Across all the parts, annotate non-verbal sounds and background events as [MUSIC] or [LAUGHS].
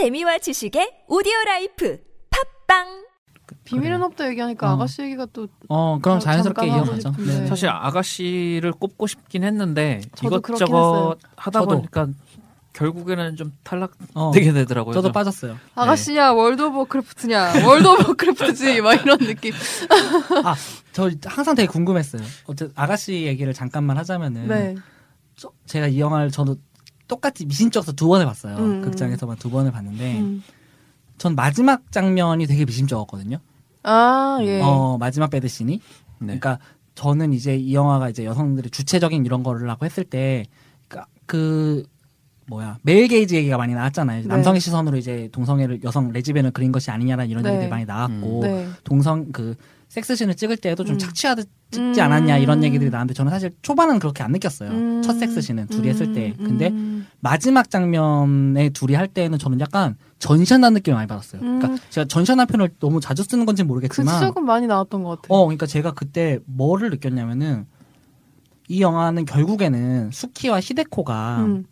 재미와 지식의 오디오 라이프 팟빵 비밀은 없다 얘기하니까 어. 아가씨 얘기가 또 어, 그럼 자- 자연스럽게 이어가죠. 싶은데. 네. 사실 아가씨를 꼽고 싶긴 했는데 이것저것 하다 저도. 보니까 결국에는 좀 탈락되게 어, 되더라고요. 저도 좀. 빠졌어요. 아가씨냐 World of Warcraft냐 World of Warcraft지 막 이런 느낌. [LAUGHS] 아, 저 항상 되게 궁금했어요. 어쨌든 아가씨 얘기를 잠깐만 하자면은 네. 저- 제가 이 영화를 저도 똑같이 미심쩍어서 두 번을 봤어요. 음. 극장에서만 두 번을 봤는데 음. 전 마지막 장면이 되게 미심쩍었거든요. 아 예. 어, 마지막 배드신이. 네. 그러니까 저는 이제 이 영화가 이제 여성들의 주체적인 이런 거를 하고 했을 때, 그러니까 그 뭐야 메일 게이지 얘기가 많이 나왔잖아요. 네. 남성의 시선으로 이제 동성애를 여성 레즈비언을 그린 것이 아니냐라는 이런 네. 얘기들이 많이 나왔고 네. 동성 그 섹스신을 찍을 때에도 좀 음. 착취하듯 찍지 음. 않았냐 이런 얘기들이 나왔는데 저는 사실 초반은 그렇게 안 느꼈어요. 음. 첫 섹스신은 둘이 했을 때. 음. 근데 음. 마지막 장면에 둘이 할 때는 저는 약간 전시한다는 느낌을 많이 받았어요. 음. 그러니까 제가 전시한다는 표현을 너무 자주 쓰는 건지 그 모르겠지만 지적은 많이 나왔던 것 같아요. 어, 그러니까 제가 그때 뭐를 느꼈냐면은 이 영화는 결국에는 수키와 히데코가 음.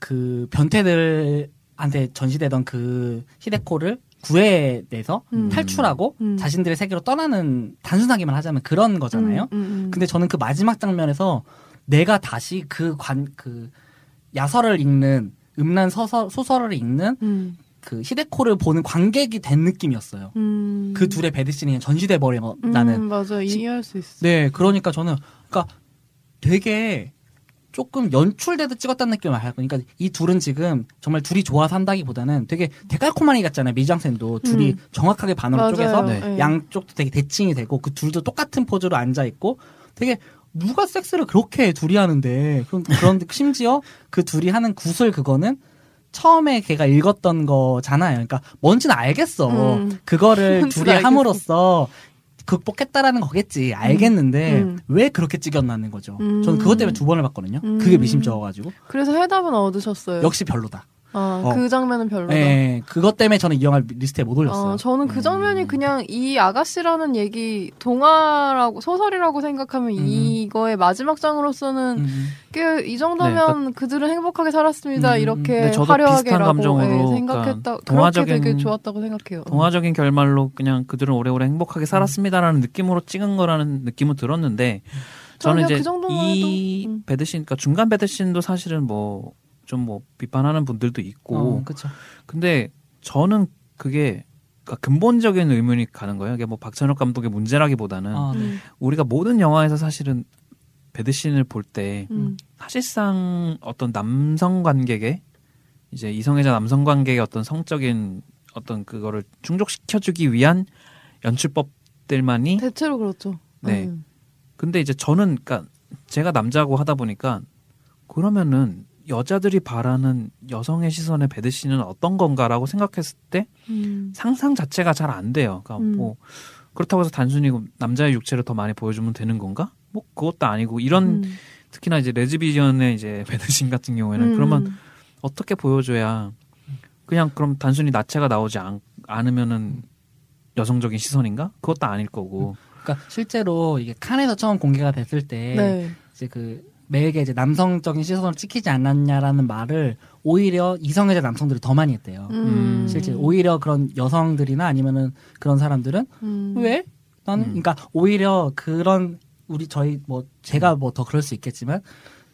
그 변태들한테 전시되던 그 히데코를 구해내서 음. 탈출하고 음. 자신들의 세계로 떠나는 단순하게만 하자면 그런 거잖아요. 음, 음, 음. 근데 저는 그 마지막 장면에서 내가 다시 그 관 그 야설을 읽는 음란 서서, 소설을 읽는 음. 그 히데코를 보는 관객이 된 느낌이었어요. 음. 그 둘의 배드신이 전시돼 버린 거 나는 음, 맞아 이해할 수 있어. 네, 그러니까 저는 그러니까 되게 조금 연출되듯 찍었다는 느낌을 받아요. 그러니까 이 둘은 지금 정말 둘이 좋아서 한다기보다는 되게 데칼코마니 같잖아요. 미장센도 둘이 음. 정확하게 반으로 맞아요. 쪼개서 네. 양쪽도 되게 대칭이 되고 그 둘도 똑같은 포즈로 앉아 있고 되게 누가 섹스를 그렇게 해, 둘이 하는데 그런 그런데 [LAUGHS] 심지어 그 둘이 하는 구슬 그거는 처음에 걔가 읽었던 거잖아요. 그러니까 뭔지는 알겠어. 음. 그거를 [LAUGHS] 둘이 알겠어. 함으로써 극복했다라는 거겠지. 알겠는데 음. 왜 그렇게 찍었냐는 거죠. 음. 저는 그것 때문에 두 번을 봤거든요. 음. 그게 미심쩍어가지고 그래서 해답은 얻으셨어요. 역시 별로다. 아, 어. 그 장면은 별로다. 예, 그것 때문에 저는 이 영화 리스트에 못 올렸어요. 어, 저는 그 장면이 음. 그냥 이 아가씨라는 얘기 동화라고 소설이라고 생각하면 음. 이거의 마지막 장으로서는 음. 꽤이 정도면 그들은 행복하게 살았습니다 음. 이렇게 저도 화려하게라고 감정으로 예, 그러니까 생각했다. 그렇게 동화적인- 되게 좋았다고 생각해요. 동화적인 결말로 그냥 그들은 오래오래 행복하게 살았습니다라는 느낌으로 찍은 거라는 느낌은 들었는데 저는 이제 그 정도만 이 해도, 음. 배드신, 그러니까 중간 배드신도 사실은 뭐 좀 뭐 비판하는 분들도 있고 어, 그쵸. 근데 저는 그게 그러니까 근본적인 의문이 가는 거예요. 이게 뭐 박찬욱 감독의 문제라기보다는 아, 네. 음, 우리가 모든 영화에서 사실은 배드신을 볼때 음, 사실상 어떤 남성 관객의 이제 이성애자 남성 관객의 어떤 성적인 어떤 그거를 충족시켜주기 위한 연출법들만이 대체로 그렇죠. 네. 음. 근데 이제 저는 그러니까 제가 남자고 하다 보니까 그러면은 여자들이 바라는 여성의 시선의 배드신은 어떤 건가라고 생각했을 때 음. 상상 자체가 잘 안 돼요. 그러니까 음. 뭐 그렇다고 해서 단순히 남자의 육체를 더 많이 보여주면 되는 건가? 뭐 그것도 아니고 이런 음. 특히나 이제 레즈비전의 이제 [LAUGHS] 배드신 같은 경우에는 음. 그러면 어떻게 보여줘야 그냥 그럼 단순히 나체가 나오지 않, 않으면은 여성적인 시선인가? 그것도 아닐 거고. 그러니까 실제로 이게 칸에서 처음 공개가 됐을 때 네. 이제 그 매일게 이제 남성적인 시선을 찍히지 않았냐라는 말을 오히려 이성애자 남성들이 더 많이 했대요. 음. 실제 오히려 그런 여성들이나 아니면은 그런 사람들은 음. 왜? 나는 음. 그러니까 오히려 그런 우리 저희 뭐 제가 뭐 더 그럴 수 있겠지만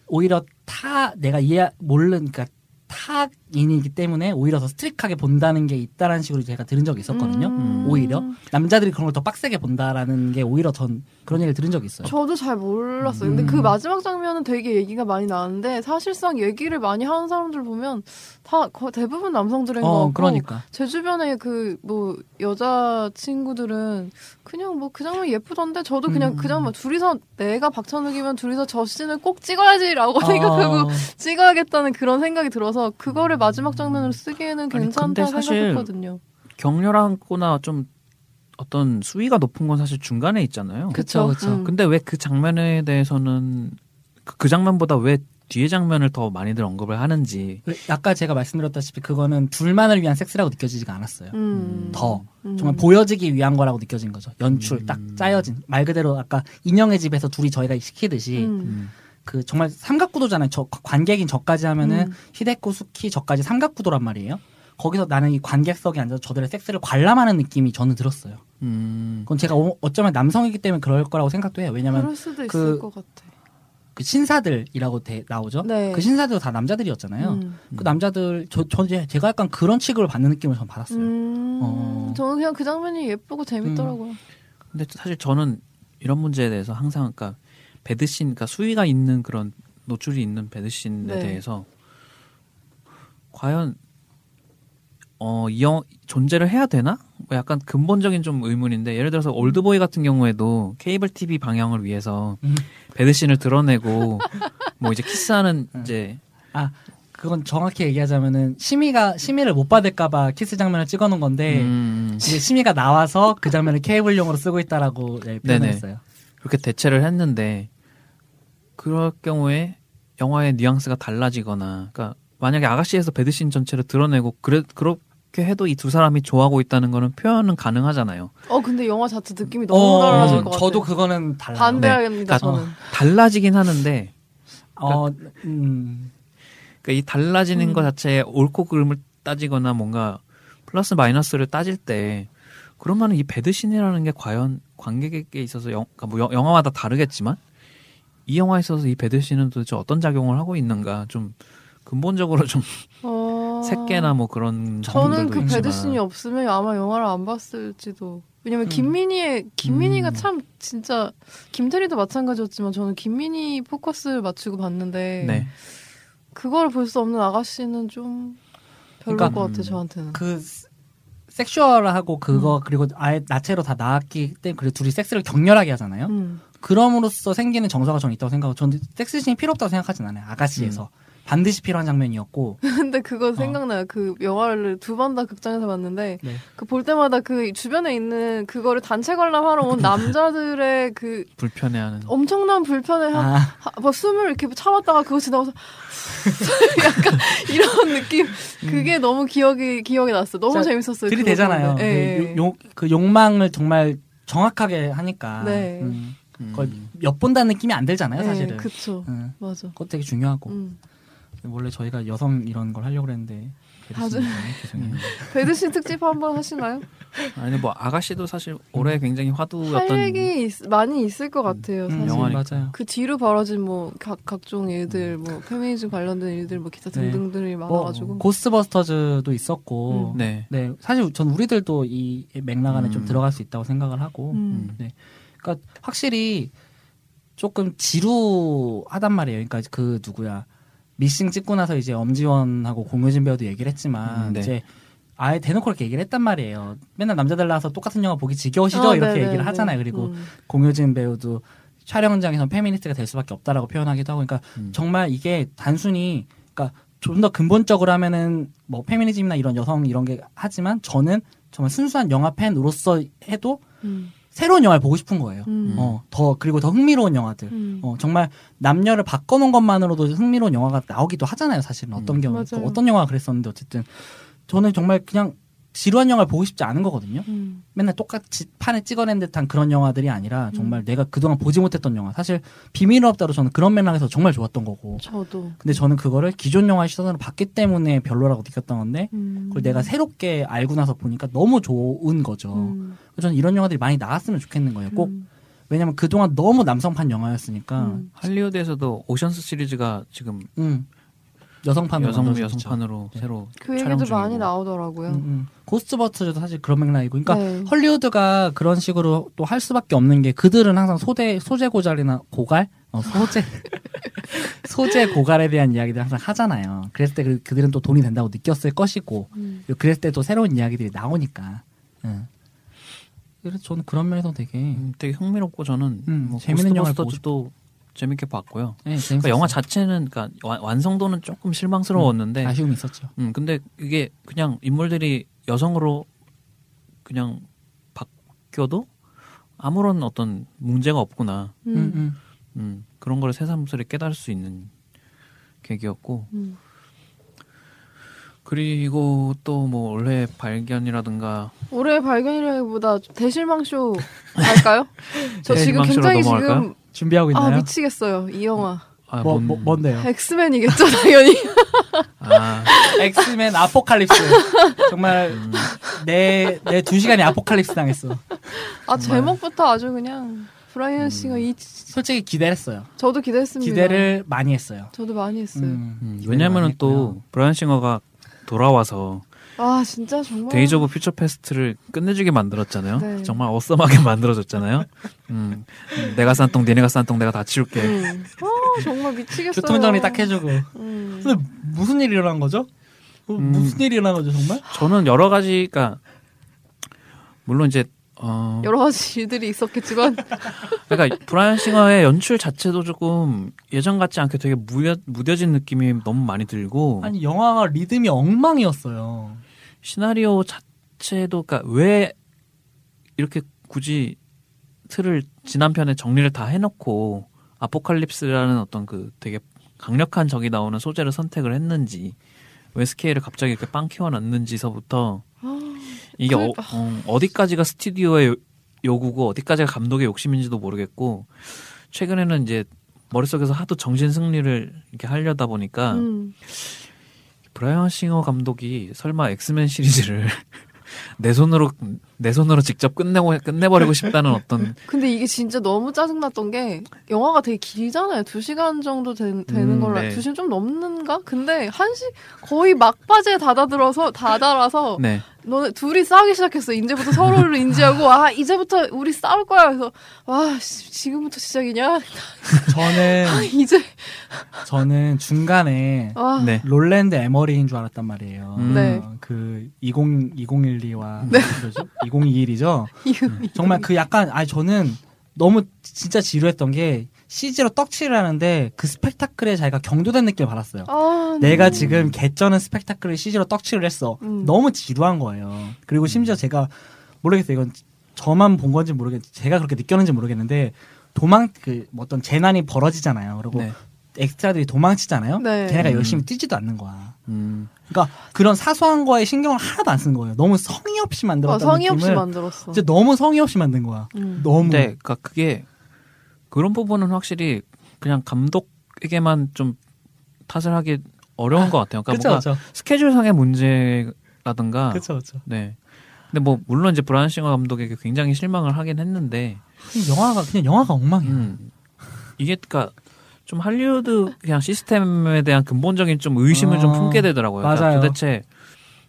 오히려 타 내가 이해 모르는 그러니까 타인이기 때문에 오히려 더 스트릭하게 본다는 게 있다라는 식으로 제가 들은 적이 있었거든요. 음. 오히려 남자들이 그런 걸 더 빡세게 본다라는 게 오히려 전 그런 얘기를 들은 적이 있어요. 저도 잘 몰랐어요. 근데 음. 그 마지막 장면은 되게 얘기가 많이 나는데 사실상 얘기를 많이 하는 사람들 보면 다 거- 대부분 남성들인 것 어, 같고 그러니까. 제 주변에 그 뭐 여자 친구들은 그냥 뭐 그 장면 예쁘던데 저도 그냥 음. 그 장면 둘이서 내가 박찬욱이면 둘이서 저 씬을 꼭 찍어야지라고 [LAUGHS] 생각하고 어, 찍어야겠다는 그런 생각이 들어서 그거를 마지막 장면으로 쓰기에는 괜찮다 생각했거든요. 격렬하거나 좀 어떤 수위가 높은 건 사실 중간에 있잖아요. 그쵸, 그쵸. 음. 근데 왜 그 장면에 대해서는 그, 그 장면보다 왜 뒤에 장면을 더 많이들 언급을 하는지 아까 제가 말씀드렸다시피 그거는 둘만을 위한 섹스라고 느껴지지가 않았어요. 음. 더 음. 정말 보여지기 위한 거라고 느껴진 거죠. 연출 음. 딱 짜여진 말 그대로 아까 인형의 집에서 둘이 저희가 시키듯이 음. 음. 그 정말 삼각구도잖아요. 저 관객인 저까지 하면은 음. 히데코 수키 저까지 삼각구도란 말이에요. 거기서 나는 이 관객석에 앉아서 저들의 섹스를 관람하는 느낌이 저는 들었어요. 음. 그건 제가 어- 어쩌면 남성이기 때문에 그럴 거라고 생각도 해요. 왜냐면 그럴 수도 있을 그- 것 같아. 그 신사들이라고 대- 나오죠. 네. 그 신사들도 다 남자들이었잖아요. 음. 그 남자들 저, 저 제가 약간 그런 취급을 받는 느낌을 전 받았어요. 음, 어. 저는 그냥 그 장면이 예쁘고 재밌더라고요. 근데 사실 저는 이런 문제에 대해서 항상 그러니까 베드신, 그러니까 수위가 있는 그런 노출이 있는 베드신에 네. 대해서 과연 어 이 영 존재를 해야 되나? 뭐 약간 근본적인 좀 의문인데 예를 들어서 올드보이 같은 경우에도 케이블 TV 방영을 위해서 음. 베드신을 들어내고 [LAUGHS] 뭐 이제 키스하는 음. 이제 아 그건 정확히 얘기하자면은 심의가 심의를 못 받을까봐 키스 장면을 찍어놓은 건데 음, 이제 심의가 나와서 그 장면을 케이블용으로 쓰고 있다라고 네, 표현했어요. 그렇게 대체를 했는데 그럴 경우에 영화의 뉘앙스가 달라지거나 그러니까 만약에 아가씨에서 배드신 전체를 드러내고 그래 그 렇게 해도 이 두 사람이 좋아하고 있다는 거는 표현은 가능하잖아요. 어 근데 영화 자체 느낌이 너무 달라질 것 같아요. 저도 그거는 달라요. 반대합니다. 그러니까 저는. 달라지긴 하는데 어, 음, 그러니까 이 달라지는 음. 것 자체에 옳고 그름을 따지거나 뭔가 플러스 마이너스를 따질 때 그러면 이 배드신이라는 게 과연 관객에게 있어서 영, 그러니까 뭐 영- 영화마다 다르겠지만 이 영화에 있어서 이 배드신은 도대체 어떤 작용을 하고 있는가 좀 근본적으로 좀 어... 색계나 뭐 그런 저는 그 배드신이 없으면 아마 영화를 안 봤을지도. 왜냐면 음. 김민희의 김민희가 음. 참 진짜 김태리도 마찬가지였지만 저는 김민희 포커스를 맞추고 봤는데 네. 그걸 볼 수 없는 아가씨는 좀 별로일 그러니까, 것 같아 음. 저한테는. 그 섹슈얼하고 음. 그거 그리고 아예 나체로 다 나왔기 때문에 그리고 둘이 섹스를 격렬하게 하잖아요. 음. 그럼으로써 생기는 정서가 저는 있다고 생각하고 저는 섹스신이 필요 없다고 생각하진 않아요. 아가씨에서 음. 반드시 필요한 장면이었고 [LAUGHS] 근데 그거 생각나요. 그 영화를 두 번 다 극장에서 봤는데 네. 그볼 때마다 그 주변에 있는 그거를 단체 관람하러 온 남자들의 그 불편해하는 엄청난 불편해 한 아, 하- 뭐 숨을 이렇게 참았다가 그거 지나가서 [LAUGHS] 약간 이런 느낌 그게 너무 기억이 기억이 났어. 너무 음. 재밌었어요. 들이대잖아요. 네, 그 욕망을 정말 정확하게 하니까 네. 음, 음. 그걸 엿본다는 느낌이 안 들잖아요, 예, 사실은. 그쵸. 음, 맞아. 그것도 되게 중요하고 음. 원래 저희가 여성 이런 걸 하려고 그랬는데 다들- 죄송해요. [LAUGHS] 배드신 특집 한번 하시나요? 아니 뭐 아가씨도 사실 올해 굉장히 화두였던 할 얘기 있- 많이 있을 것 같아요. 음, 사실. 영화니까. 맞아요. 그 뒤로 벌어진 뭐 각, 각종 일들, 뭐 페미니즘 관련된 일들, 뭐 기타 네. 등등들이 뭐, 많아가지고. Ghostbusters도 있었고 음. 네. 네, 사실 전 우리들도 이 맥락 안에 좀 음. 들어갈 수 있다고 생각을 하고, 음. 네, 그러니까 확실히 조금 지루하단 말이에요. 그러니까 그 누구야 Missing 찍고 나서 이제 엄지원하고 공효진 배우도 얘기를 했지만 음, 네. 이제 아예 대놓고 그렇게 얘기를 했단 말이에요. 맨날 남자들 나와서 똑같은 영화 보기 지겨우시죠? 아, 이렇게 네네네. 얘기를 하잖아요. 그리고 음. 공효진 배우도 촬영장에서 페미니스트가 될 수밖에 없다라고 표현하기도 하고, 그러니까 음. 정말 이게 단순히 그러니까 좀 더 근본적으로 하면은 뭐 페미니즘이나 이런 여성 이런 게 하지만 저는 정말 순수한 영화 팬으로서 해도 음. 새로운 영화를 보고 싶은 거예요. 음. 어, 더 그리고 더 흥미로운 영화들. 음. 어, 정말 남녀를 바꿔놓은 것만으로도 흥미로운 영화가 나오기도 하잖아요. 사실은 어떤 음. 경우 맞아요. 어떤 영화가 그랬었는데 어쨌든 저는 정말 그냥 지루한 영화를 보고 싶지 않은 거거든요. 음. 맨날 똑같이 판에 찍어낸 듯한 그런 영화들이 아니라 정말 음. 내가 그동안 보지 못했던 영화. 사실 비밀은 없다로 저는 그런 맥락에서 정말 좋았던 거고. 저도. 근데 저는 그거를 기존 영화의 시선으로 봤기 때문에 별로라고 느꼈던 건데 음. 그걸 내가 새롭게 알고 나서 보니까 너무 좋은 거죠. 음. 저는 이런 영화들이 많이 나왔으면 좋겠는 거예요. 꼭 음. 왜냐면 그동안 너무 남성판 영화였으니까 음. 할리우드에서도 오션스 시리즈가 지금 음. 여성판으로 여성 만들어졌죠. 여성판으로 네. 새로 그 촬영 얘기도 중이고. 많이 나오더라고요. 음, 음. 고스트버스터즈도 사실 그런 맥락이고, 그러니까 네. 헐리우드가 그런 식으로 또 할 수밖에 없는 게 그들은 항상 소재 소재 고갈이나 고갈, 어, 소재 [LAUGHS] 소재 고갈에 대한 이야기들 항상 하잖아요. 그랬을 때 그, 그들은 또 돈이 된다고 느꼈을 것이고, 음. 그랬을 때 또 새로운 이야기들이 나오니까. 응. 그래서 저는 그런 면에서 되게 음, 되게 흥미롭고 저는 음, 뭐 재밌는 영화를 보고 고스트버스터즈도 재밌게 봤고요. 네, 그러니까. 영화 자체는 그러니까 완- 완성도는 조금 실망스러웠는데 아쉬움이 있었죠. 음, 근데 이게 그냥 인물들이 여성으로 그냥 바뀌어도 아무런 어떤 문제가 없구나. 음. 음, 음. 음, 그런 걸 새삼스레 깨달을 수 있는 계기였고. 음. 그리고 또 뭐 올해 발견이라든가 올해 발견이라기보다 대실망 쇼 할까요? 저 지금 대실망쇼로 굉장히 넘어갈까요? 지금 준비하고 아 있나요? 미치겠어요 이 영화. 아, 뭐, 뭔- 뭐 뭔데요? X-Men이겠죠 당연히. [LAUGHS] 아, X-Men Apocalypse. 정말 내내 두 시간이 Apocalypse 당했어. 아 정말. 제목부터 아주 그냥 브라이언 싱어 이 솔직히 기대했어요. 저도 기대했습니다. 기대를 많이 했어요. 저도 많이 했어요. 음, 음, 왜냐면은 또 했고요. 브라이언 싱어가 돌아와서 아 진짜 정말. 데이즈 오브 퓨처 페스트를 끝내주게 만들었잖아요. 네. 정말 awesome하게 [LAUGHS] 만들어줬잖아요. 음, 내가 싼 똥, 니네가 싼 똥 내가 다 치울게. 음. 아 정말 미치겠어요. 교통 정리 딱 해주고. 음. 근데 무슨 일이 일어난 거죠? 어, 음. 무슨 일이 일어난 거죠 정말? 저는 여러 가지가 물론 이제 어 여러 가지 일들이 있었겠지만 [LAUGHS] 그러니까 브라이언 싱어의 연출 자체도 조금 예전 같지 않게 되게 무뎌, 무뎌진 느낌이 너무 많이 들고 아니 영화가 리듬이 엉망이었어요. 시나리오 자체도 그러니까 왜 이렇게 굳이 틀을 지난 편에 정리를 다 해놓고 아포칼립스라는 어떤 그 되게 강력한 적이 나오는 소재를 선택을 했는지 왜 스케일을 갑자기 이렇게 빵 키워놨는지서부터 이게 그- 어, 어, 디까지가 스튜디오의 요- 요구고 어디까지가 감독의 욕심인지도 모르겠고 최근에는 이제 머릿속에서 하도 정신 승리를 이렇게 하려다 보니까 음. 브라이언 싱어 감독이 설마 엑스맨 시리즈를 [LAUGHS] 내 손으로 내 손으로 직접 끝내고 끝내버리고 싶다는 어떤 [LAUGHS] 근데 이게 진짜 너무 짜증났던 게 영화가 되게 길잖아요. 두 시간 정도 된- 되는 음, 걸로 네. 두 시간 좀 넘는가? 근데 한시 거의 막바지에 다다들어서 다다라서 네 너네 둘이 싸우기 시작했어. 이제부터 서로를 [LAUGHS] 인지하고 아 이제부터 우리 싸울 거야. 그래서 와 씨, 지금부터 시작이냐? [LAUGHS] 저는 이제 저는 중간에 아 네. 롤랜드 에머리인 줄 알았단 말이에요. 음. 네. 어, 그 20, 2012와 뭐죠? 2021이죠. 이거 정말 그 약간 아니 저는 너무 진짜 지루했던 게 CG로 떡칠을 하는데 그 스펙타클에 자기가 경도된 느낌을 받았어요. 아 내가 지금 개쩌는 스펙타클을 CG로 떡칠을 했어. 음. 너무 지루한 거예요. 그리고 심지어 제가 모르겠어요. 이건 저만 본 건지 모르겠, 제가 그렇게 느꼈는지 모르겠는데 도망 그 어떤 재난이 벌어지잖아요. 그리고 네. 엑스트라들이 도망치잖아요. 네. 걔네가 음. 열심히 뛰지도 않는 거야. 음. 그러니까 그런 사소한 거에 신경을 하나도 안 쓴 거예요. 너무 성의 없이 아, 만들었다는 성의 없이 느낌을 만들었어. 진짜 너무 성의 없이 만든 거야. 음. 너무 근데 그러니까 그게 그런 부분은 확실히 그냥 감독에게만 좀 탓을 하기 어려운 것 같아요. 그러니까 그쵸 뭔가 그쵸 스케줄상의 문제라든가 그쵸 그쵸. 네. 근데 뭐 물론 이제 브라이언 싱어 감독에게 굉장히 실망을 하긴 했는데 영화가 그냥 영화가 엉망이야. 음. 이게 그니까 좀 할리우드 그냥 시스템에 대한 근본적인 좀 의심을 좀 어, 품게 되더라고요. 그러니까 맞아요. 도대체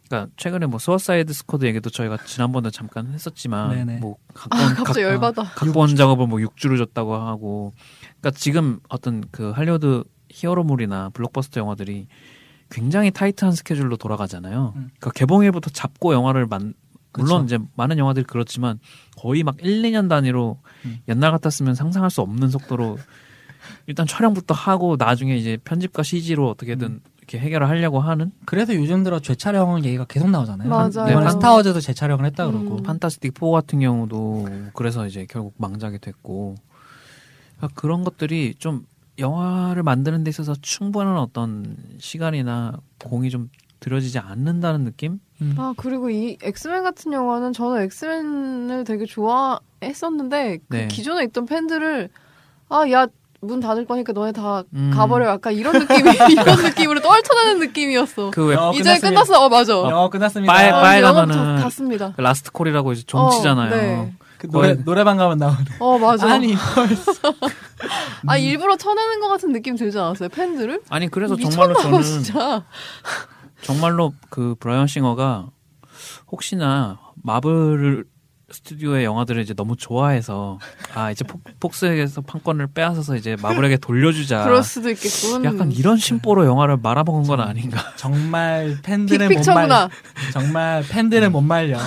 그러니까 최근에 뭐 수어사이드 스쿼드 얘기도 저희가 지난번에 잠깐 했었지만 네네. 뭐 각본 아 갑자기 각- 열받아. 각본 작업을 뭐 6주를 줬다고 하고 그러니까 지금 어떤 그 할리우드 히어로물이나 블록버스터 영화들이 굉장히 타이트한 스케줄로 돌아가잖아요. 음. 그러니까 개봉일부터 잡고 영화를 만 물론 그쵸. 이제 많은 영화들이 그렇지만 거의 막 1, 2년 단위로 음. 옛날 같았으면 상상할 수 없는 속도로 일단 촬영부터 하고 나중에 이제 편집과 CG로 어떻게든 음. 이렇게 해결을 하려고 하는 그래서 요즘 들어 재촬영 얘기가 계속 나오잖아요. 맞아요. 이번에 네, 스타워즈도 재촬영을 했다 그러고. 음. 판타스틱 4 같은 경우도 그래서 이제 결국 망작이 됐고 그러니까 그런 것들이 좀 영화를 만드는 데 있어서 충분한 어떤 시간이나 공이 좀 들여지지 않는다는 느낌? 음. 아 그리고 이 엑스맨 같은 영화는 저는 엑스맨을 되게 좋아했었는데 그 네. 기존에 있던 팬들을 아 야 문 닫을 거니까 너네 다 음. 가버려 약간 이런 느낌이 [LAUGHS] 이런 느낌으로 떨쳐나는 느낌이었어. 그 왜 어, 이제 끝났습니다. 끝났어. 어 맞아. 영화 끝났습니다. 빠에- 어, 빠에 영업 가면은 다- 닫습니다. 그 last call이라고 이제 종치잖아요. 어, 네. 그 노래 거의- 노래방 가면 나오는. 어 맞아. 아니 [LAUGHS] 아 일부러 쳐내는 것 같은 느낌 들지 않았어요? 팬들을? 아니 그래서 정말로 저는 진짜. 정말로 그 브라이언 싱어가 혹시나 마블 스튜디오의 영화들을 이제 너무 좋아해서 아 이제 폭, 폭스에게서 판권을 빼앗아서 이제 마블에게 돌려주자. 그럴 수도 있겠군. 약간 이런 심보로 영화를 말아먹은 건 아닌가. [LAUGHS] 정말 팬들은 못 말. 빅픽처구나. 정말 팬들은 못 말려.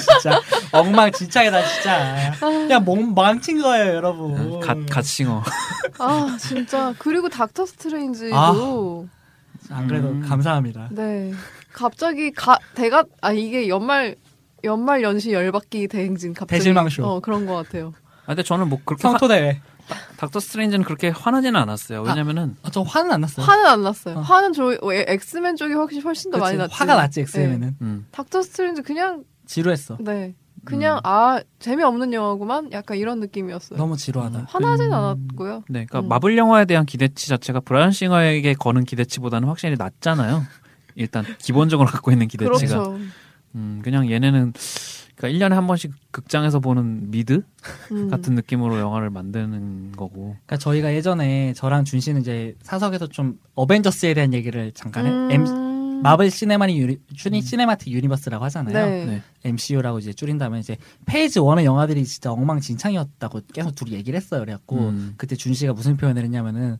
진짜 엉망진창이다 진짜. 그냥 몸 망친 거예요 여러분. 갓, 갓싱어. 아 진짜 그리고 닥터 스트레인지도 안 그래도 음. 감사합니다. 네 갑자기 가 대가 아 이게 연말 연말 연시 열받기 대행진 갑자기 대실망쇼. 어 그런 것 같아요. 아, 근데 저는 뭐 그렇게 화, 성토 대회. 닥터 스트레인지는 그렇게 화나지는 않았어요. 왜냐면은 아, 저 화는 안 났어요. 화는 안 났어요. 어. 화는 저 어, 엑스맨 쪽이 훨씬 훨씬 더 그치, 많이 났지. 화가 났지 엑스맨은. 음. 닥터 스트레인지 그냥 지루했어. 네 그냥 음. 아 재미없는 영화구만 약간 이런 느낌이었어요. 너무 지루하다. 화나진 않았고요. 네, 그러니까 음. 마블 영화에 대한 기대치 자체가 브라이언 싱어에게 거는 기대치보다는 확실히 낮잖아요. 일단 기본적으로 [LAUGHS] 갖고 있는 기대치가. 그렇죠. 음, 그냥 얘네는 그러니까 1년에 한 번씩 극장에서 보는 미드 음. 같은 느낌으로 영화를 만드는 거고. 그러니까 저희가 예전에 저랑 준 씨는 이제 사석에서 좀 어벤져스에 대한 얘기를 잠깐 해. M- 음. 마블 시네마니 유니, 슈니 시네마틱 유니버스라고 하잖아요. 네. 네. MCU라고 이제 줄인다면 이제 phase 1의 영화들이 진짜 엉망진창이었다고 계속 둘이 얘기를 했어요. 그래갖고 음. 그때 준 씨가 무슨 표현을 했냐면은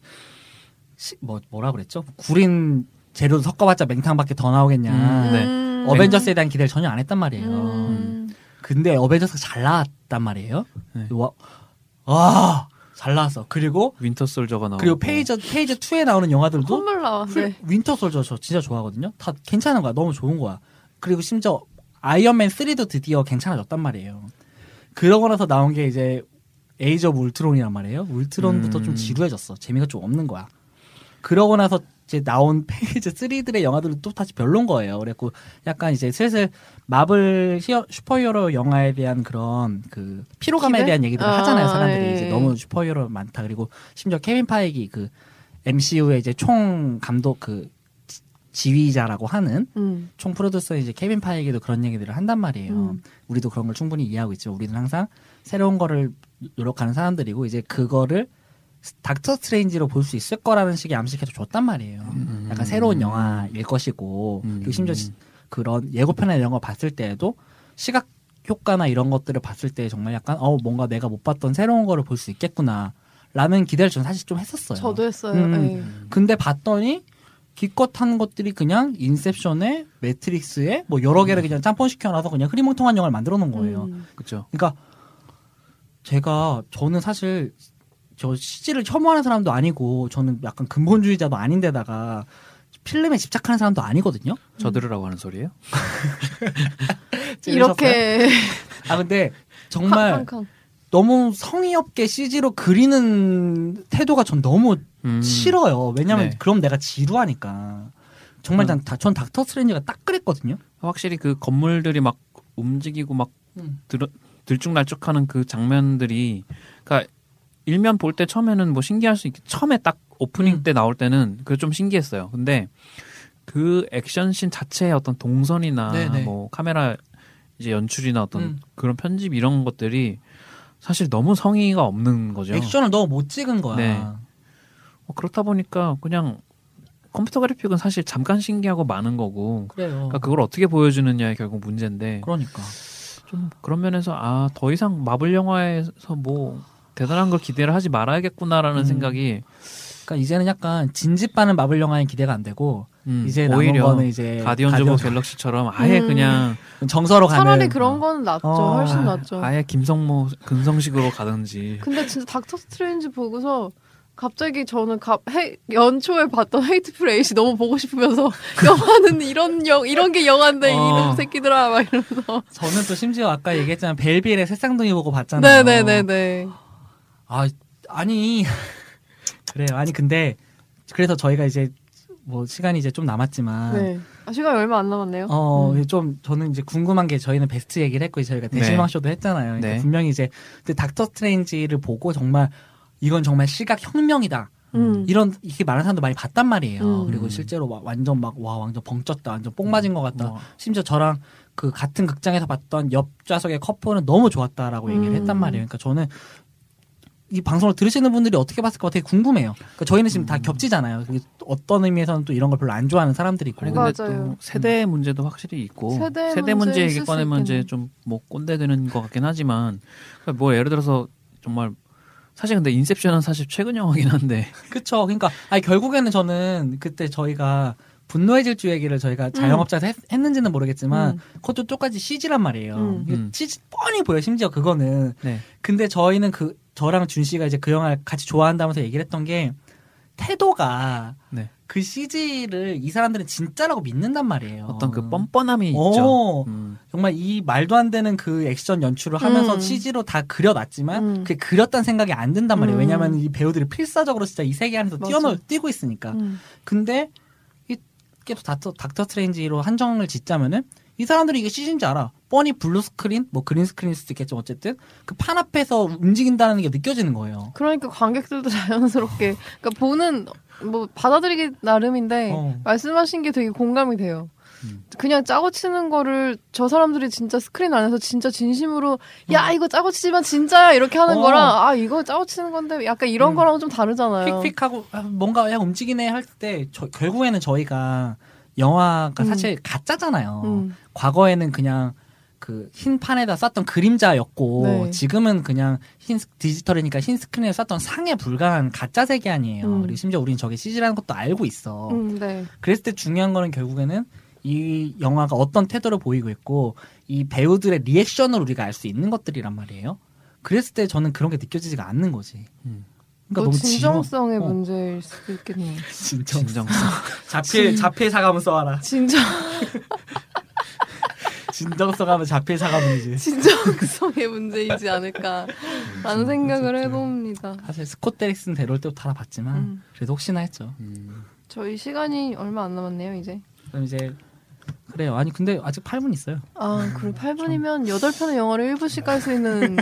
시- 뭐 뭐라 그랬죠? 구린 재료 섞어봤자 맹탕밖에 더 나오겠냐. 음, 네. 음. 어벤져스에 대한 기대를 전혀 안 했단 말이에요. 음. 근데 어벤져스가 잘 나왔단 말이에요. 네. 와, 와, 잘 나왔어. 그리고 윈터 솔저가 나오고. 그리고 phase phase 2에 나오는 영화들도 콧물 나와. 네. 윈터 솔저 저 진짜 좋아하거든요. 다 괜찮은 거야. 너무 좋은 거야. 그리고 심지어 아이언맨 3도 드디어 괜찮아졌단 말이에요. 그러고 나서 나온 게 이제 에이지 오브 울트론이란 말이에요. 울트론부터 음. 좀 지루해졌어. 재미가 좀 없는 거야. 그러고 나서 이제 나온 [LAUGHS] phase 3들의 영화들은 또 다시 별론 거예요. 그래갖고 약간 이제 슬슬 마블 히어, 슈퍼히어로 영화에 대한 그런 그 피로감에 기대? 대한 얘기들을 아, 하잖아요. 사람들이 예. 이제 너무 슈퍼히어로 많다. 그리고 심지어 케빈 파이기 그 MCU의 이제 총 감독 그 지- 지휘자라고 하는 음. 총 프로듀서 이제 케빈 파이기도 그런 얘기들을 한단 말이에요. 음. 우리도 그런 걸 충분히 이해하고 있지만 우리는 항상 새로운 거를 노력하는 사람들이고 이제 그거를 닥터 스트레인지로 볼 수 있을 거라는 식의 암시를 해 줬단 말이에요. 음. 약간 새로운 영화일 것이고 음. 그리고 심지어 시- 그런 예고편이나 이런 거 봤을 때에도 시각 효과나 이런 것들을 봤을 때 정말 약간 어 뭔가 내가 못 봤던 새로운 거를 볼 수 있겠구나 라는 기대를 저는 사실 좀 했었어요. 저도 했어요. 음. 네. 근데 봤더니 기껏 한 것들이 그냥 인셉션에 매트릭스에 뭐 여러 개를 그냥 짬뽕 시켜놔서 그냥 흐리멍텅한 영화를 만들어 놓은 거예요. 음. 그렇죠. 그러니까 제가 저는 사실 저 CG를 혐오하는 사람도 아니고 저는 약간 근본주의자도 아닌데다가 필름에 집착하는 사람도 아니거든요. 저 들으라고 하는 소리예요? [LAUGHS] 이렇게 아 근데 정말. 너무 성의 없게 CG로 그리는 태도가 전 너무 음. 싫어요. 왜냐면 네. 그럼 내가 지루하니까. 정말 음. 전, 다- 전 닥터 스트레인지가 딱 그랬거든요. 확실히 그 건물들이 막 움직이고 막 음. 들, 들쭉날쭉하는 그 장면들이 그러니까 일면 볼 때 처음에는 뭐 신기할 수 있게 처음에 딱 오프닝 음. 때 나올 때는 그게 좀 신기했어요. 근데 그 액션씬 자체의 어떤 동선이나 네네. 뭐 카메라 이제 연출이나 어떤 음. 그런 편집 이런 것들이 사실 너무 성의가 없는 거죠. 액션을 너무 못 찍은 거야. 네. 어, 그렇다 보니까 그냥 컴퓨터 그래픽은 사실 잠깐 신기하고 마는 거고 그래요. 그러니까 그걸 어떻게 보여주느냐에 결국 문제인데 그러니까. 좀 그런 면에서 아 더 이상 마블 영화에서 뭐 대단한 걸 기대를 하지 말아야겠구나라는 음. 생각이 그러니까 이제는 약간 진지 빠는 마블 영화에 기대가 안 되고 음, 이제 남은 오히려 거는 이제 가디언즈 오브 갤럭시처럼 아예 음. 그냥 정서로 가는 차라리 그런 거는 낫죠. 어, 훨씬 아, 낫죠. 아예 김성모 근성식으로 가든지 근데 진짜 닥터 스트레인지 보고서 갑자기 저는 갑, 해, 연초에 봤던 헤이트풀 에이트 너무 보고 싶으면서 [LAUGHS] 영화는 이런 영 이런 게 영화인데 어. 이놈 새끼들아 막 이러면서 저는 또 심지어 아까 얘기했잖아요. 벨빌의 세쌍둥이 보고 봤잖아요. 네네네네 아 아니 [LAUGHS] 그래요. 아니 근데 그래서 저희가 이제 뭐 시간이 이제 좀 남았지만 네. 아, 시간이 얼마 안 남았네요. 어, 음. 좀 저는 이제 궁금한 게 저희는 베스트 얘기를 했고 저희가 대실망 쇼도 했잖아요. 그러니까 네. 분명히 이제 근데 닥터 스트레인지를 보고 정말 이건 정말 시각 혁명이다. 음. 이런 이렇게 많은 사람도 많이 봤단 말이에요. 음. 그리고 실제로 막 완전 막 와 완전 벙쪘다, 완전 뽕 맞은 것 같다. 뭐, 심지어 저랑 그 같은 극장에서 봤던 옆 좌석의 커플은 너무 좋았다라고 얘기를 음. 했단 말이에요. 그러니까 저는 이 방송을 들으시는 분들이 어떻게 봤을까 되게 궁금해요. 그러니까 저희는 지금 다 겹치잖아요. 어떤 의미에서는 또 이런 걸 별로 안 좋아하는 사람들이 있고. 아니 근데 맞아요. 또 세대 문제도 확실히 있고 세대 세대, 문제 얘기 꺼내면 이제. 좀 뭐 꼰대 되는 것 같긴 하지만 그러니까 뭐 예를 들어서 정말 사실 근데 인셉션은 사실 최근 영화긴 한데 [LAUGHS] 그쵸. 그러니까 아니 결국에는 저는 그때 저희가 분노의 질주 얘기를 저희가 자영업자에서 했, 했는지는 모르겠지만 음. 그것도 똑같이 CG란 말이에요. 음. 이게 음. CG 뻔히 보여. 심지어 그거는. 네. 근데 저희는 그 저랑 준 씨가 이제 그 영화를 같이 좋아한다면서 얘기를 했던 게 태도가 네. 그 CG를 이 사람들은 진짜라고 믿는단 말이에요. 어떤 그 뻔뻔함이 오. 있죠. 음. 정말 이 말도 안 되는 그 액션 연출을 하면서 음. CG로 다 그려놨지만 음. 그게 그렸다는 생각이 안 든단 말이에요. 음. 왜냐하면 이 배우들이 필사적으로 진짜 이 세계 안에서. 뛰어놀 뛰고 있으니까. 음. 근데 이 계속 닥터, 닥터 스트레인지로 한정을 짓자면은 이 사람들이 이게 CG인지 알아. 뻔히 blue screen, 뭐 green screen일 수도 있겠지만 어쨌든 그 판 앞에서 움직인다는 게 느껴지는 거예요. 그러니까 관객들도 [LAUGHS] 자연스럽게 그러니까 보는 뭐 받아들이기 나름인데 어. 말씀하신 게 되게 공감이 돼요. 음. 그냥 짜고 치는 거를 저 사람들이 진짜 스크린 안에서 진짜 진심으로 야 이거 짜고 치지만 진짜야 이렇게 하는 어. 거랑 아 이거 짜고 치는 건데 약간 이런 음. 거랑 좀 다르잖아요. 픽픽하고 아, 뭔가 야 움직이네 할 때 결국에는 저희가 영화가 음. 사실 가짜잖아요. 음. 과거에는 그냥 그 흰 판에다 쐈던 그림자였고 네. 지금은 그냥 흰 스- 디지털이니까 흰 스크린에 쐈던 상에 불과한 가짜 세계 아니에요. 음. 그리고 심지어 우린 저게 CG라는 것도 알고 있어. 음, 네. 그랬을 때 중요한 거는 결국에는 이 영화가 어떤 태도를 보이고 있고 이 배우들의 리액션을 우리가 알 수 있는 것들이란 말이에요. 그랬을 때 저는 그런 게 느껴지지가 않는 거지. 음. 뭐 그러니까 너무 진정성의 지루- 어, 문제일 수도 있겠네요. [LAUGHS] 진정. 진정성. 자필 자필 사과문 써와라. 진정 [LAUGHS] 진정성 하면 자필 사과문이지. [LAUGHS] 진정성의 문제이지 않을까라는 음, 생각을 어쨌든. 해봅니다. 사실 스콧 데릭슨 데려올 때부터 알아봤지만 음. 그래도 혹시나 했죠. 음. 저희 시간이 얼마 안 남았네요 이제. 그럼 이제 그래요. 아니 근데 아직 8분 있어요. 아, 그럼 8분이면 8편의 영화를 1부씩 갈수 있는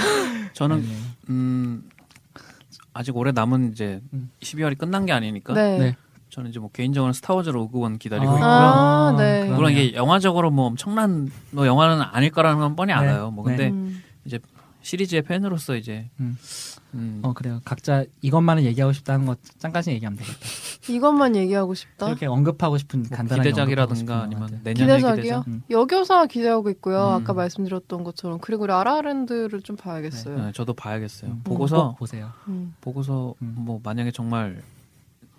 [LAUGHS] 저는 네. 음 아직 올해 남은 이제 음. 12월이 끝난 게 아니니까 네. 네. 저는 이제 뭐 개인적으로 스타워즈 로그원 기다리고 아. 있고요. 아, 네. 그러네요. 물론 이게 영화적으로 뭐 엄청난 뭐 영화는 아닐 거라는 건 뻔히 네. 알아요. 뭐 근데 음. 시리즈의 팬으로서 이제 음. 음, 어 그래요. 각자 이것만을 얘기하고 싶다는 거 잠깐씩 얘기하면 되겠다. 이것만 얘기하고 싶다. 이렇게 언급하고 싶은 뭐 간단한 기대작이라든가 아니면 내년의 기대작이요? 기대작. 음. 여교사 기대하고 있고요. 음. 아까 말씀드렸던 것처럼 그리고 라라랜드를 좀 봐야겠어요. 네, 저도 봐야겠어요. 음, 보고서 꼭 보세요. 음. 보고서 음. 뭐 만약에 정말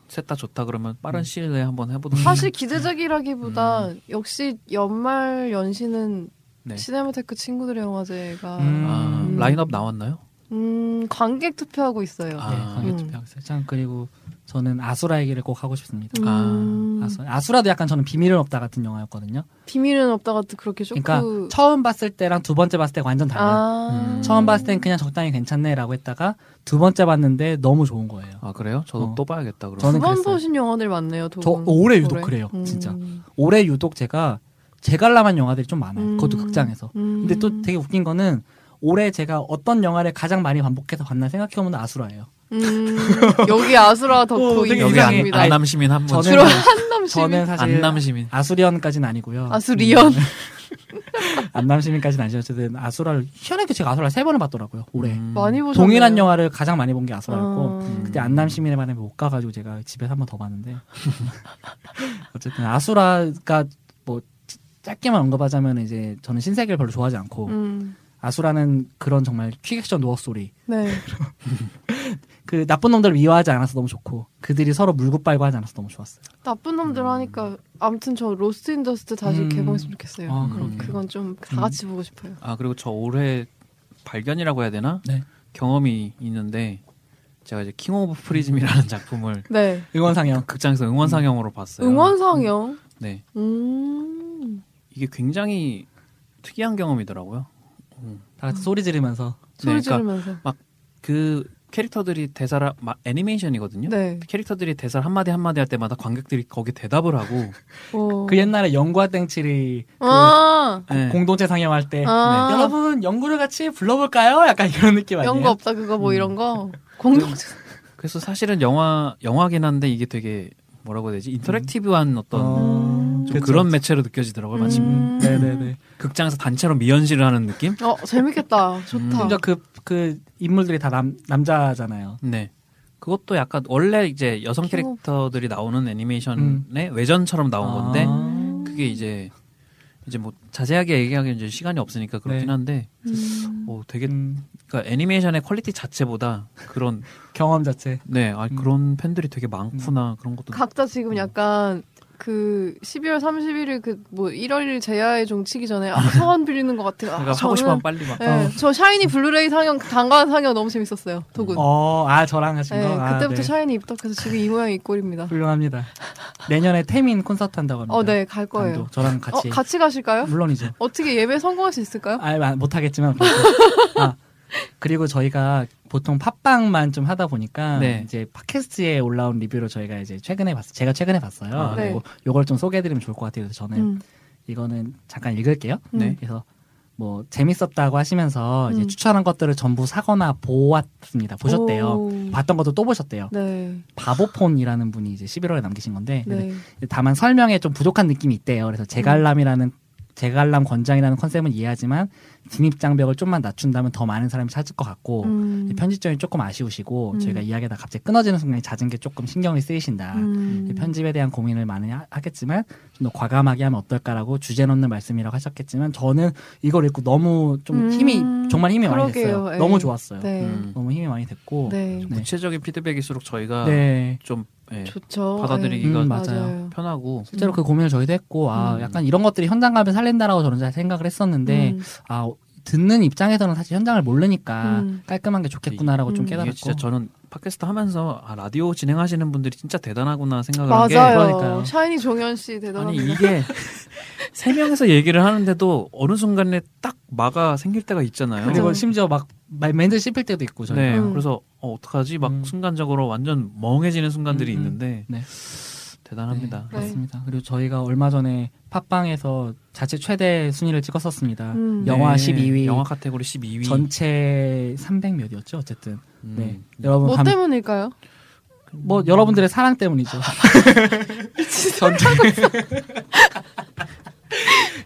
셋 다 좋다 그러면 빠른 음. 시일 내에 한번 해보도록. 사실 기대작이라기보다 역시 연말 연시는 네. 시네마테크 친구들의 영화제가 음. 아, 음. 라인업 나왔나요? 음, 관객 투표하고 있어요. 아. 네, 음. 투표하고 있어요. 참 그리고 저는 아수라 얘기를 꼭 하고 싶습니다. 음. 아수, 아수라 도 약간 저는 비밀은 없다 같은 영화였거든요. 비밀은 없다가 그렇게 쇼크. 그러니까 처음 봤을 때랑 두 번째 봤을 때가 완전 달라요. 아. 음. 처음 봤을 땐 그냥 적당히 괜찮네라고 했다가 두 번째 봤는데 너무 좋은 거예요. 아 그래요? 저도 어. 또 봐야겠다. 그럼. 저는 두번. 보신 영화들 많네요. 두저 분. 올해 유독 그래요, 진짜. 음. 올해 유독 제가 재갈람한 영화들이 좀 많아요. 그것도 음. 극장에서. 음. 근데 또 되게 웃긴 거는 올해 제가 어떤 영화를 가장 많이 반복해서 봤나 생각해보면 아수라예요. 음, 여기 아수라 덕후 어, 이상해. 안, 인정입니다. 안 남 시민 한 분. 저는- 주로 한남 시민. 저는 사실 안남 시민. 아수리언까지는 아니고요. 아수리언. 음, [LAUGHS] 안남 시민까지는 아니죠. 어쨌든 아수라를 희한하게 제가 아수라를 세 번을 봤더라고요. 올해. 음. 많이 보셨네요. 동일한 영화를 가장 많이 본 게 아수라였고 음. 그때 안남 시민의 반에 못 가가지고 제가 집에서 한 번 더 봤는데 [LAUGHS] 어쨌든 아수라가 뭐 짧게만 언급하자면 이제 저는 신세계를 별로 좋아하지 않고 음. 아수라는 그런 정말 퀵액션 노어 소리 네. [LAUGHS] 그 나쁜 놈들을 미워하지 않아서 너무 좋고 그들이 서로 물고 빨고 하지 않아서 너무 좋았어요. 나쁜 놈들 하니까 아무튼 저 로스트 인 더스트 다시 음. 개봉했으면 좋겠어요. 아, 음, 그러게요. 그건 좀 다 같이 보고 싶어요. 아 그리고 저 올해 발견이라고 해야 되나? 네. 경험이 있는데 제가 이제 킹 오브 프리즘이라는 작품을 네. 응원 상영. 극장에서 응원 상영으로 봤어요. 응원 상영. 네. 음. 이게 굉장히 특이한 경험이더라고요. 다 같이 소리 지르면서 소리 네, 그러니까 지르면서. 그 캐릭터들이 대사를 막 애니메이션이거든요. 네. 캐릭터들이 대사를 한마디 한마디 할 때마다 관객들이 거기 대답을 하고 [LAUGHS] 어. 그 옛날에 영과 땡칠이 그 아. 네. 공동체 상영할 때 아. 여러분 연구를 같이 불러볼까요? 약간 이런 느낌 아니에요? 연구 없다 그거 뭐 음. 이런 거. 공동체. [LAUGHS] 그래서 사실은 영화 영화긴 한데 이게 되게 뭐라고 해야 되지 interactive한 어떤 어, 좀 그쵸. 그런 매체로 느껴지더라고요. 마치 음. 네네네. 극장에서 단체로 미연시를 하는 느낌? 어, 재밌겠다. 좋다. 심지어 그, 그 인물들이 다 남, 남자잖아요. 네. 그것도 약간 원래 이제 여성 캐릭터들이 나오는 애니메이션의 외전처럼 나온 건데 아. 그게 이제 이제 뭐 자세하게 얘기하기 이제 시간이 없으니까 그렇긴 네. 한데 음. 어 되게 음, 그러니까 애니메이션의 퀄리티 자체보다 그런 [LAUGHS] 경험 자체. 네 아, 음. 그런 팬들이 되게 많구나 그런 것도 각자 지금 약간 그 12월 31일 그 뭐 1월 1일 제야의 종 치기 전에 아, 소원 빌리는 것 같아요. 아, 그러니까 하고 싶으면 빨리 막 네, 저 샤이니 블루레이 상영 단관 상영 너무 재밌었어요. 도군. 어, 아, 저랑 하신 네, 거? 아, 그때부터 네. 샤이니 입덕해서 지금 이 모양 이 꼴입니다. 훌륭합니다. 내년에 태민 콘서트 한다고 합니다. 어, 네, 갈 거예요. 단독. 저랑 어, 같이. 같이 가실까요? 물론이죠. 어떻게 예매 성공할 수 있을까요? 아, 아, 못하겠지만. [LAUGHS] 아, 그리고 저희가 보통 팟빵만 좀 하다 보니까 네. 이제 팟캐스트에 올라온 리뷰로 저희가 이제 최근에 봤어요. 제가 최근에 봤어요. 아, 네. 그리고 요걸 좀 소개해드리면 좋을 것 같아요. 그래서 저는 음. 이거는 잠깐 읽을게요. 네. 그래서 뭐 재밌었다고 하시면서 이제 음. 추천한 것들을 전부 사거나 보았습니다. 보셨대요. 오. 봤던 것도 또 보셨대요. 네. 바보폰이라는 분이 이제 11월에 남기신 건데 네. 다만 설명에 좀 부족한 느낌이 있대요. 그래서 제갈람이라는 제갈람 권장이라는 컨셉은 이해하지만 진입 장벽을 좀만 낮춘다면 더 많은 사람이 찾을 것 같고 음. 편집점이 조금 아쉬우시고 음. 저희가 이야기하다 갑자기 끊어지는 순간에 잦은 게 조금 신경이 쓰이신다. 음. 편집에 대한 고민을 많이 하- 하겠지만 좀 더 과감하게 하면 어떨까라고 주제 넣는 말씀이라고 하셨겠지만 저는 이걸 읽고 너무 좀 음. 힘이 정말 힘이 많이 그러게요. 됐어요. 예. 너무 좋았어요. 네. 음. 너무 힘이 많이 됐고 네. 네. 구체적인 피드백일수록 저희가 네. 좀 예, 좋죠. 받아들이기가 네. 음, 맞아요. 편하고 실제로 그 고민을 저희도 했고 아 음. 약간 이런 것들이 현장 가면 살린다라고 저는 잘 생각을 했었는데 음. 아 듣는 입장에서는 사실 현장을 모르니까 음. 깔끔한 게 좋겠구나라고 좀 음. 이게 깨달았고 진짜 저는 팟캐스트 하면서 아, 라디오 진행하시는 분들이 진짜 대단하구나 생각을 한게 맞아요. 그러니까요. 샤이니 종현 씨 아니 대단합니다. 이게 [LAUGHS] 세 명에서 얘기를 하는데도 어느 순간에 딱 마가 생길 때가 있잖아요. 그리고. 심지어 막 말- 멘트 씹힐 때도 있고 저희 네, 음. 그래서 어, 어떡하지? 막 음. 순간적으로 완전 멍해지는 순간들이 음, 음. 있는데 네. 대단합니다. 네. 맞습니다. 그리고 저희가 얼마 전에 팟빵에서 자체 최대 순위를 찍었었습니다. 음. 영화 네, 12위, 영화 카테고리 12위. 전체 300 몇이었죠 어쨌든. 음. 네, 여러분 뭐 감- 때문일까요? 뭐 여러분들의 사랑 때문이죠. 전체 [LAUGHS]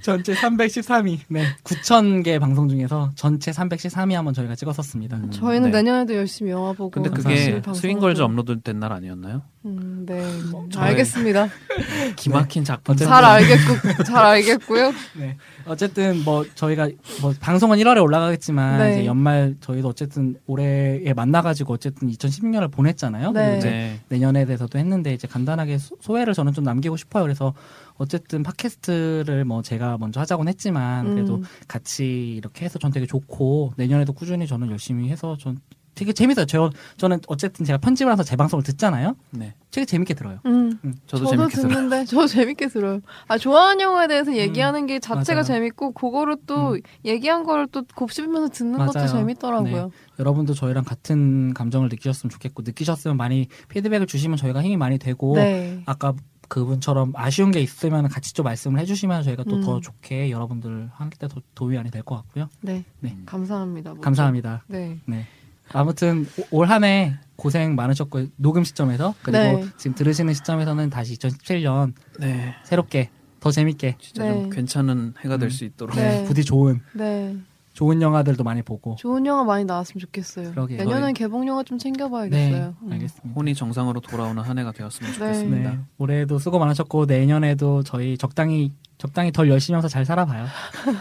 전체 313위. 네. 9,000개 방송 중에서 전체 313위 한번 저희가 찍었었습니다. 음. 저희는 네. 내년에도 열심히 영화 보고 근데. 그게 스윙걸즈. 업로드 된 날 아니었나요? 음, 네. 저희- 알겠습니다. [LAUGHS] 기막힌 작품. 어쨌든- 잘 알겠고 잘 알겠고요. 네. 어쨌든 뭐 저희가 뭐 방송은 1월에 올라가겠지만 네. 이제 연말 저희도 어쨌든 올해에 만나가지고 어쨌든 2016년을 보냈잖아요. 네. 그리고 이제 네. 내년에 대해서도 했는데 이제 간단하게 소- 소회를 저는 좀 남기고 싶어요. 그래서 어쨌든 팟캐스트를 뭐 제가 먼저 하자곤 했지만 그래도 음. 같이 이렇게 해서 전 되게 좋고 내년에도 꾸준히 저는 열심히 해서 전 되게 재밌어요. 저, 저는 어쨌든 제가 편집을 해서 제 방송을 듣잖아요. 네. 되게 재밌게 들어요. 음. 저도, 저도, 재밌게 들어요. 듣는데 [LAUGHS] 저 재밌게 들어요. 아 좋아하는 영화에 대해서 얘기하는 게 자체가 맞아요. 재밌고 그거를 또 음. 얘기한 거를 또 곱씹으면서 듣는 것도 맞아요. 재밌더라고요. 여러분도 저희랑 같은 감정을 느끼셨으면 좋겠고 느끼셨으면 많이 피드백을 주시면 저희가 힘이 많이 되고 네. 아까 그분처럼 아쉬운 게 있으면 같이 좀 말씀을 해주시면 저희가 또 음. 더 좋게 여러분들 한때 더 도움이 많이 될 것 같고요. 네. 네. 감사합니다. 모두. 감사합니다. 네. 네. 아무튼 올 한 해 고생 많으셨고 녹음 시점에서 그리고 네. 지금 들으시는 시점에서는 다시 2017년 네. 새롭게 더 재밌게 진짜 네. 좀 괜찮은 해가 될 음. 수 있도록. 네. 부디 좋은 네. 좋은 영화들도 많이 보고 좋은 영화 많이 나왔으면 좋겠어요. 그러게요. 내년엔 개봉 영화 좀네 챙겨봐야겠어요. 음. 알겠습니다. 혼이 정상으로 돌아오는 한 해가 되었으면 네. 좋겠습니다. 네 올해도 수고 많으셨고 내년에도 저희 적당히 적당히 덜 열심히 하면서 잘 살아봐요.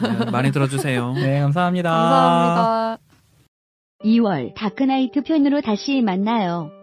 네, 많이 들어주세요. [LAUGHS] 네 감사합니다. 감사합니다. 2월 다크나이트 편으로 다시 만나요.